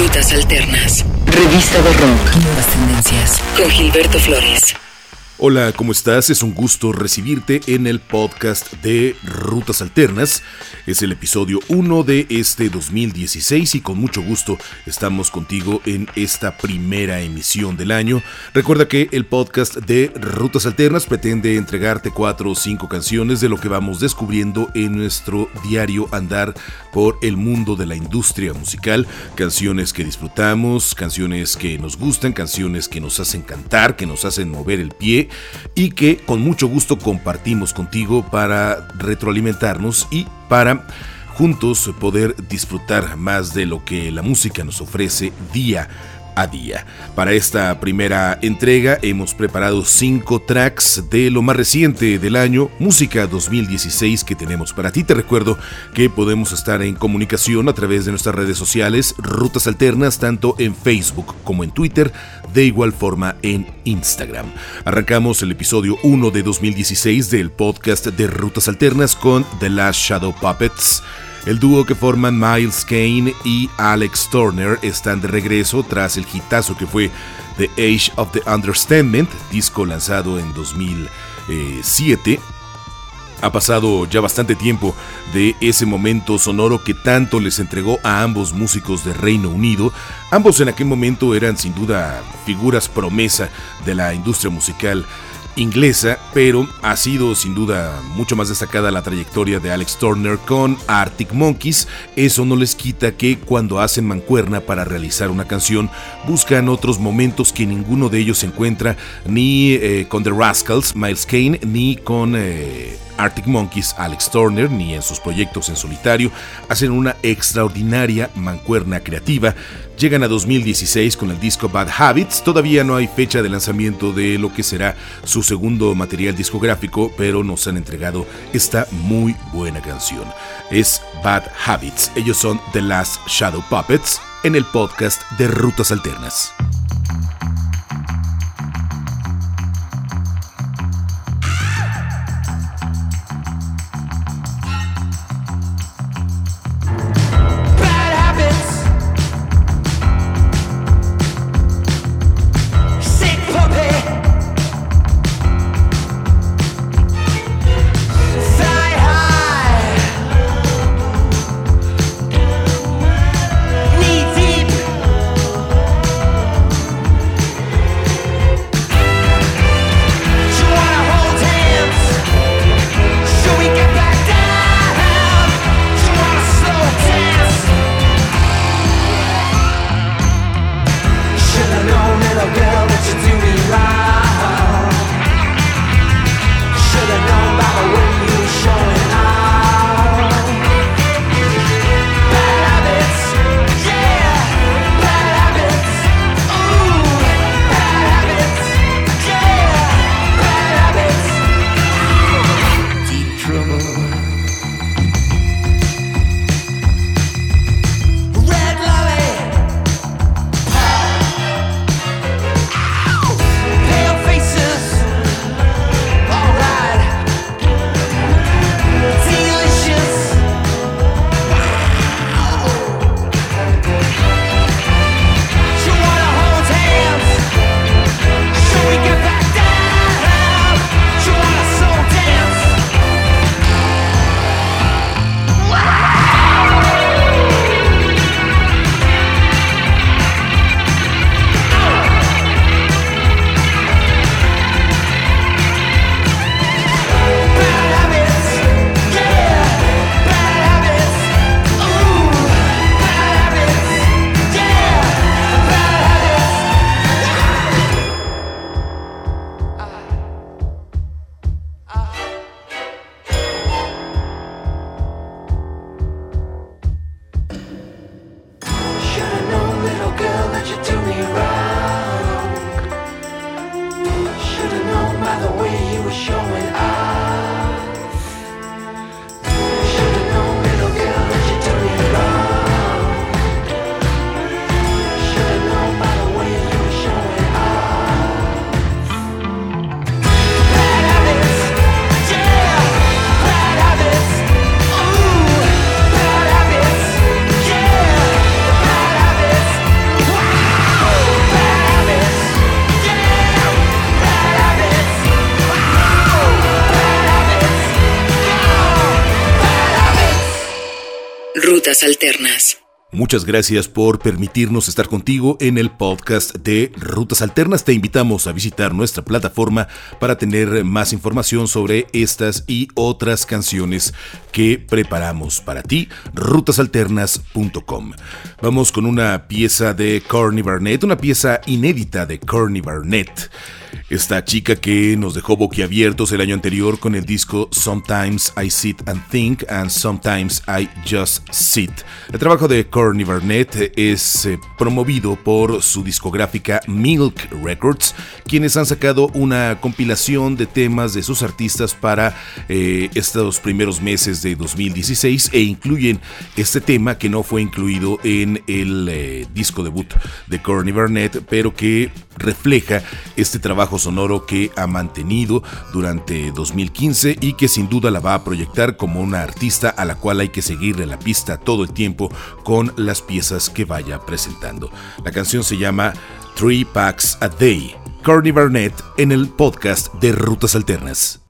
Rutas Alternas. Revista de Rock. Nuevas tendencias. Con Gilberto Flores. Hola, ¿cómo estás? Es un gusto recibirte en el podcast de Rutas Alternas. Es el episodio 1 de este 2016 y con mucho gusto estamos contigo en esta primera emisión del año. Recuerda que el podcast de Rutas Alternas pretende entregarte cuatro o cinco canciones de lo que vamos descubriendo en nuestro diario andar por el mundo de la industria musical. Canciones que disfrutamos, canciones que nos gustan, canciones que nos hacen cantar, que nos hacen mover el pie y que con mucho gusto compartimos contigo para retroalimentarnos y para juntos poder disfrutar más de lo que la música nos ofrece día Para esta primera entrega hemos preparado cinco tracks de lo más reciente del año, música 2016 que tenemos para ti. Te recuerdo que podemos estar en comunicación a través de nuestras redes sociales, Rutas Alternas, tanto en Facebook como en Twitter, de igual forma en Instagram. Arrancamos el episodio 1 de 2016 del podcast de Rutas Alternas con The Last Shadow Puppets. El dúo que forman Miles Kane y Alex Turner están de regreso tras el hitazo que fue The Age of the Understandment, disco lanzado en 2007. Ha pasado ya bastante tiempo de ese momento sonoro que tanto les entregó a ambos músicos de Reino Unido. Ambos en aquel momento eran sin duda figuras promesa de la industria musical inglesa, pero ha sido sin duda mucho más destacada la trayectoria de Alex Turner con Arctic Monkeys. Eso no les quita que cuando hacen mancuerna para realizar una canción buscan otros momentos que ninguno de ellos encuentra ni eh, con The Rascals, Miles Kane, ni con... Eh, Arctic Monkeys, Alex Turner, ni en sus proyectos en solitario, hacen una extraordinaria mancuerna creativa. Llegan a 2016 con el disco Bad Habits, todavía no hay fecha de lanzamiento de lo que será su segundo material discográfico, pero nos han entregado esta muy buena canción. Es Bad Habits, ellos son The Last Shadow Puppets en el podcast de Rutas Alternas. Rutas Alternas. Muchas gracias por permitirnos estar contigo en el podcast de Rutas Alternas. Te invitamos a visitar nuestra plataforma para tener más información sobre estas y otras canciones que preparamos para ti, rutasalternas.com. Vamos con una pieza de Corny Barnett, una pieza inédita de Corny Barnett. Esta chica que nos dejó boquiabiertos el año anterior con el disco Sometimes I Sit and Think and Sometimes I Just Sit. El trabajo de Courtney Barnett es eh, promovido por su discográfica Milk Records, quienes han sacado una compilación de temas de sus artistas para eh, estos primeros meses de 2016 e incluyen este tema que no fue incluido en el eh, disco debut de Courtney Barnett, pero que refleja este trabajo sonoro que ha mantenido durante 2015 y que sin duda la va a proyectar como una artista a la cual hay que seguirle la pista todo el tiempo con las piezas que vaya presentando. La canción se llama Three Packs a Day. Courtney Barnett en el podcast de Rutas Alternas.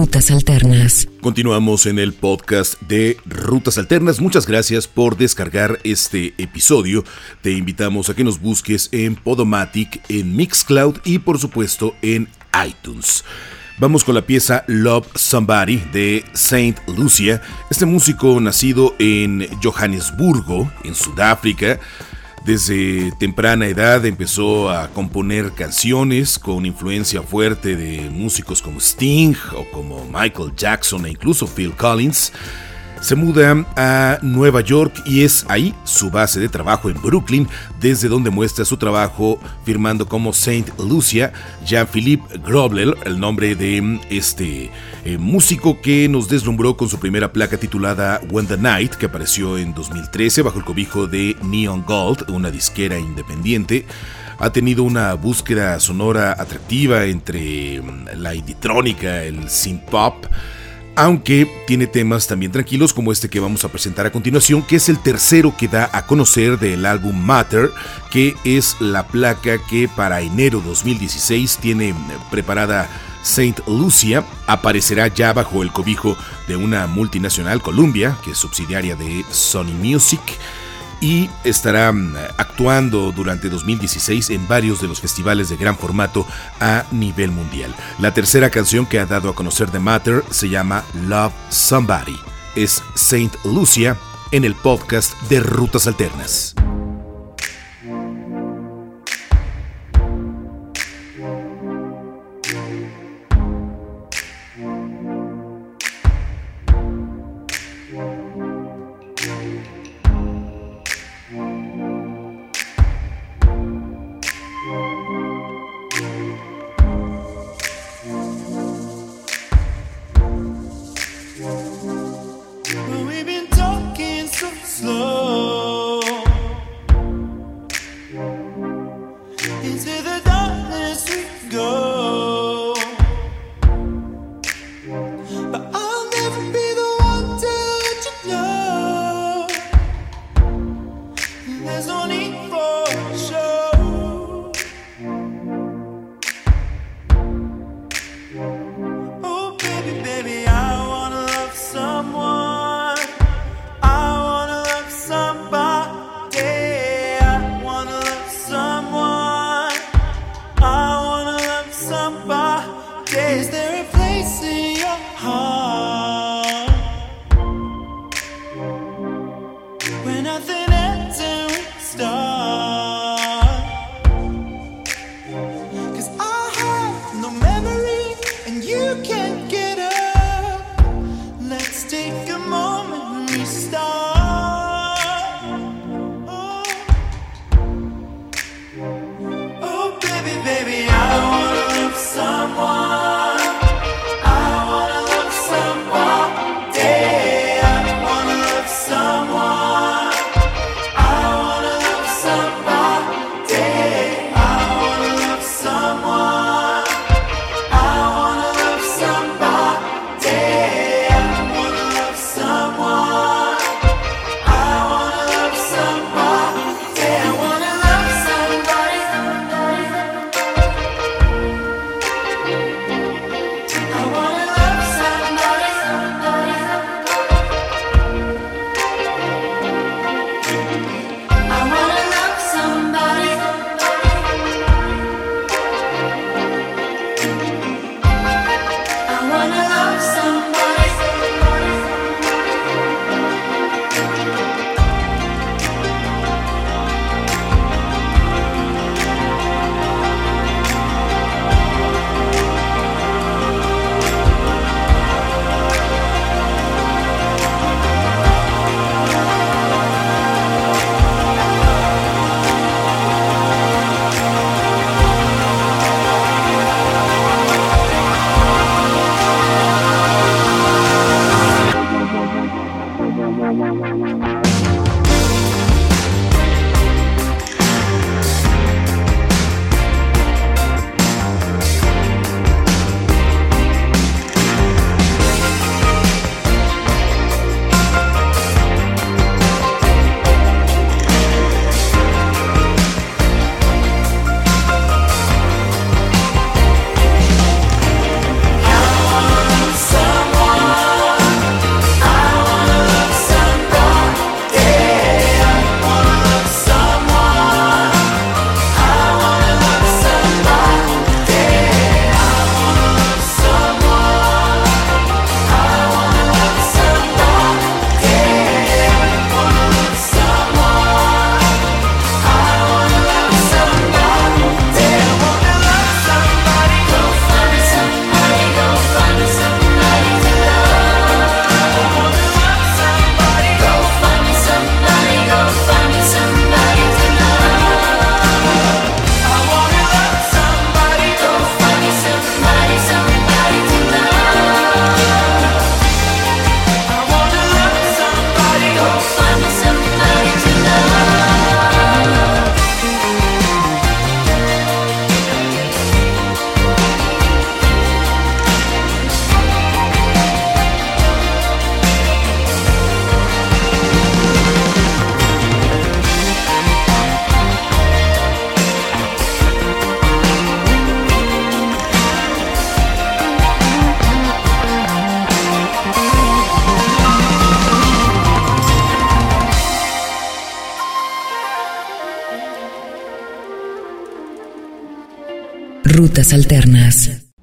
Alternas. Continuamos en el podcast de Rutas Alternas. Muchas gracias por descargar este episodio. Te invitamos a que nos busques en Podomatic, en Mixcloud y por supuesto en iTunes. Vamos con la pieza Love Somebody de Saint Lucia, este músico nacido en Johannesburgo, en Sudáfrica, desde temprana edad empezó a componer canciones con influencia fuerte de músicos como Sting o como Michael Jackson e incluso Phil Collins. Se muda a Nueva York y es ahí su base de trabajo en Brooklyn, desde donde muestra su trabajo firmando como Saint Lucia, Jean-Philippe Grobler, el nombre de este eh, músico que nos deslumbró con su primera placa titulada When the Night, que apareció en 2013 bajo el cobijo de Neon Gold, una disquera independiente. Ha tenido una búsqueda sonora atractiva entre mm, la inditrónica, el synth pop, aunque tiene temas también tranquilos como este que vamos a presentar a continuación, que es el tercero que da a conocer del álbum Matter, que es la placa que para enero 2016 tiene preparada Saint Lucia aparecerá ya bajo el cobijo de una multinacional Columbia, que es subsidiaria de Sony Music, y estará actuando durante 2016 en varios de los festivales de gran formato a nivel mundial. La tercera canción que ha dado a conocer The Matter se llama Love Somebody. Es Saint Lucia en el podcast de Rutas Alternas.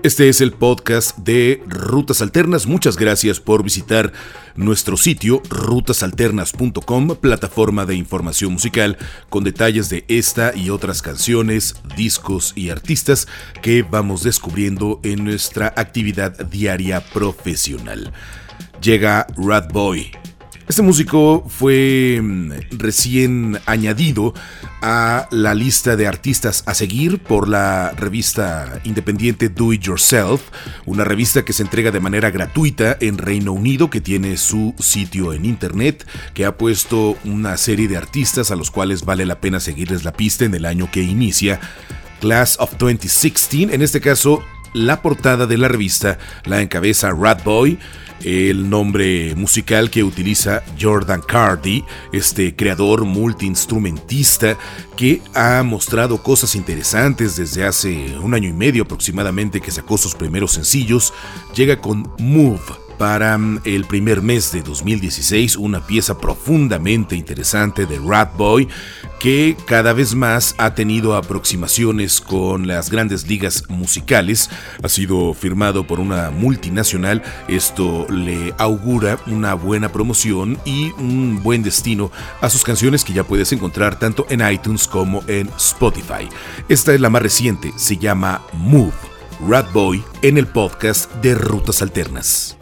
Este es el podcast de Rutas Alternas. Muchas gracias por visitar nuestro sitio rutasalternas.com, plataforma de información musical con detalles de esta y otras canciones, discos y artistas que vamos descubriendo en nuestra actividad diaria profesional. Llega Rat Boy, este músico fue mm, recién añadido a la lista de artistas a seguir por la revista independiente Do It Yourself, una revista que se entrega de manera gratuita en Reino Unido, que tiene su sitio en internet, que ha puesto una serie de artistas a los cuales vale la pena seguirles la pista en el año que inicia. Class of 2016, en este caso la portada de la revista la encabeza Rat Boy, el nombre musical que utiliza Jordan Cardi, este creador multiinstrumentista que ha mostrado cosas interesantes desde hace un año y medio aproximadamente que sacó sus primeros sencillos, llega con Move para mm, el primer mes de 2016, una pieza profundamente interesante de Rat Boy que cada vez más ha tenido aproximaciones con las grandes ligas musicales, ha sido firmado por una multinacional, esto le augura una buena promoción y un buen destino a sus canciones que ya puedes encontrar tanto en iTunes como en Spotify. Esta es la más reciente, se llama Move. Rat Boy en el podcast de Rutas Alternas.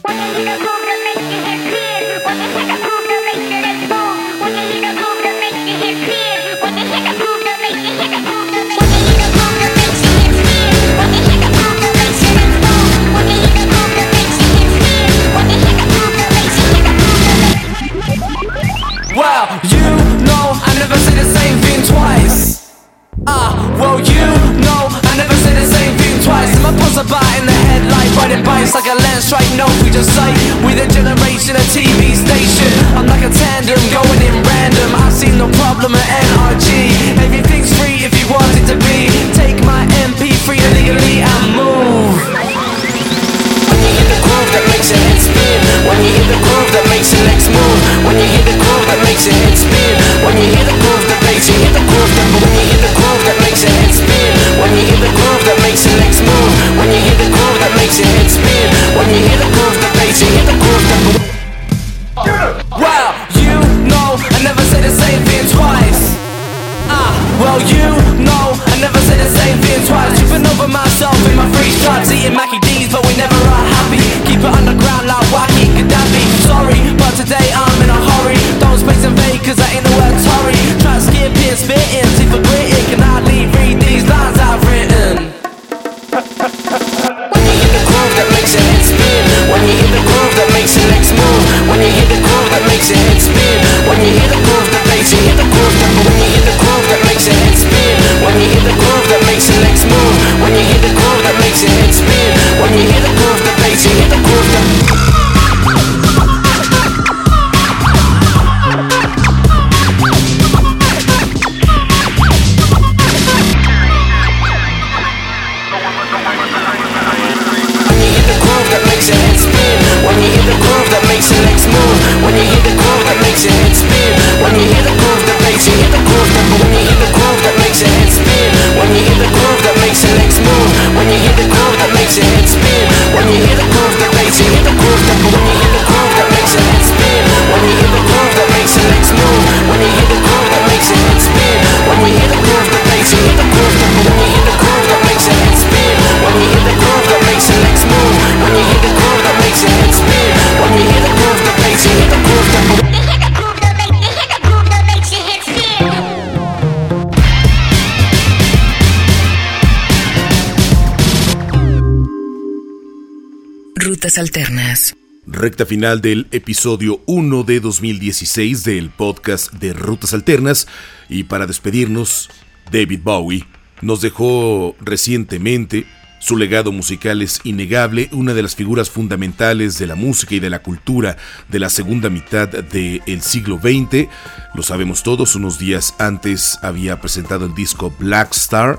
Alternas. Recta final del episodio 1 de 2016 del podcast de Rutas Alternas. Y para despedirnos, David Bowie nos dejó recientemente. Su legado musical es innegable, una de las figuras fundamentales de la música y de la cultura de la segunda mitad del siglo XX. Lo sabemos todos, unos días antes había presentado el disco Black Star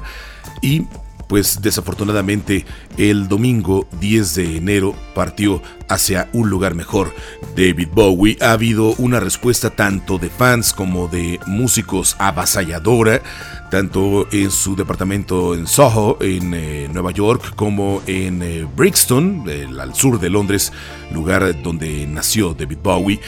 y pues desafortunadamente el domingo 10 de enero partió hacia un lugar mejor. David Bowie ha habido una respuesta tanto de fans como de músicos avasalladora, tanto en su departamento en Soho, en eh, Nueva York, como en eh, Brixton, al sur de Londres, lugar donde nació David Bowie.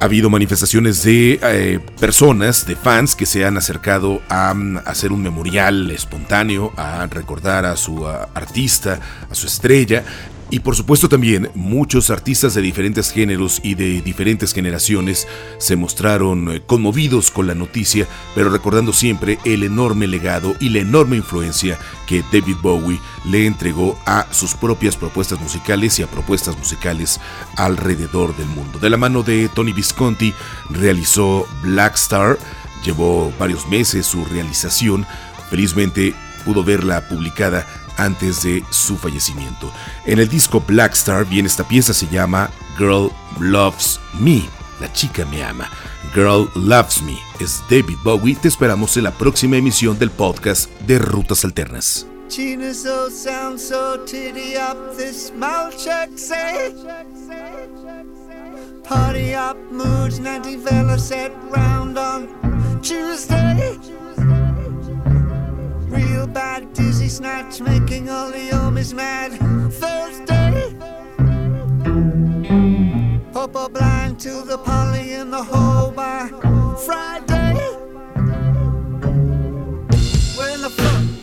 Ha habido manifestaciones de eh, personas, de fans que se han acercado a, mm, hacer un memorial espontáneo, a recordar a su artista, a su estrella, y por supuesto también muchos artistas de diferentes géneros y de diferentes generaciones se mostraron eh, conmovidos con la noticia, pero recordando siempre el enorme legado y la enorme influencia que David Bowie le entregó a sus propias propuestas musicales y a propuestas musicales alrededor del mundo. De la mano de Tony Visconti realizó Black Star, llevó varios meses su realización, felizmente pudo verla publicada antes de su fallecimiento. En el disco Black Star viene esta pieza, se llama Girl Loves Me. La chica me ama. Girl Loves Me. Es David Bowie. Te esperamos en la próxima emisión del podcast de Rutas Alternas. Party up moods, set round on Tuesday. Real bad snatch, making all the homies mad. Thursday, pop a blind to the poly in the hole by Friday. When the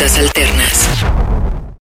Rutas alternas.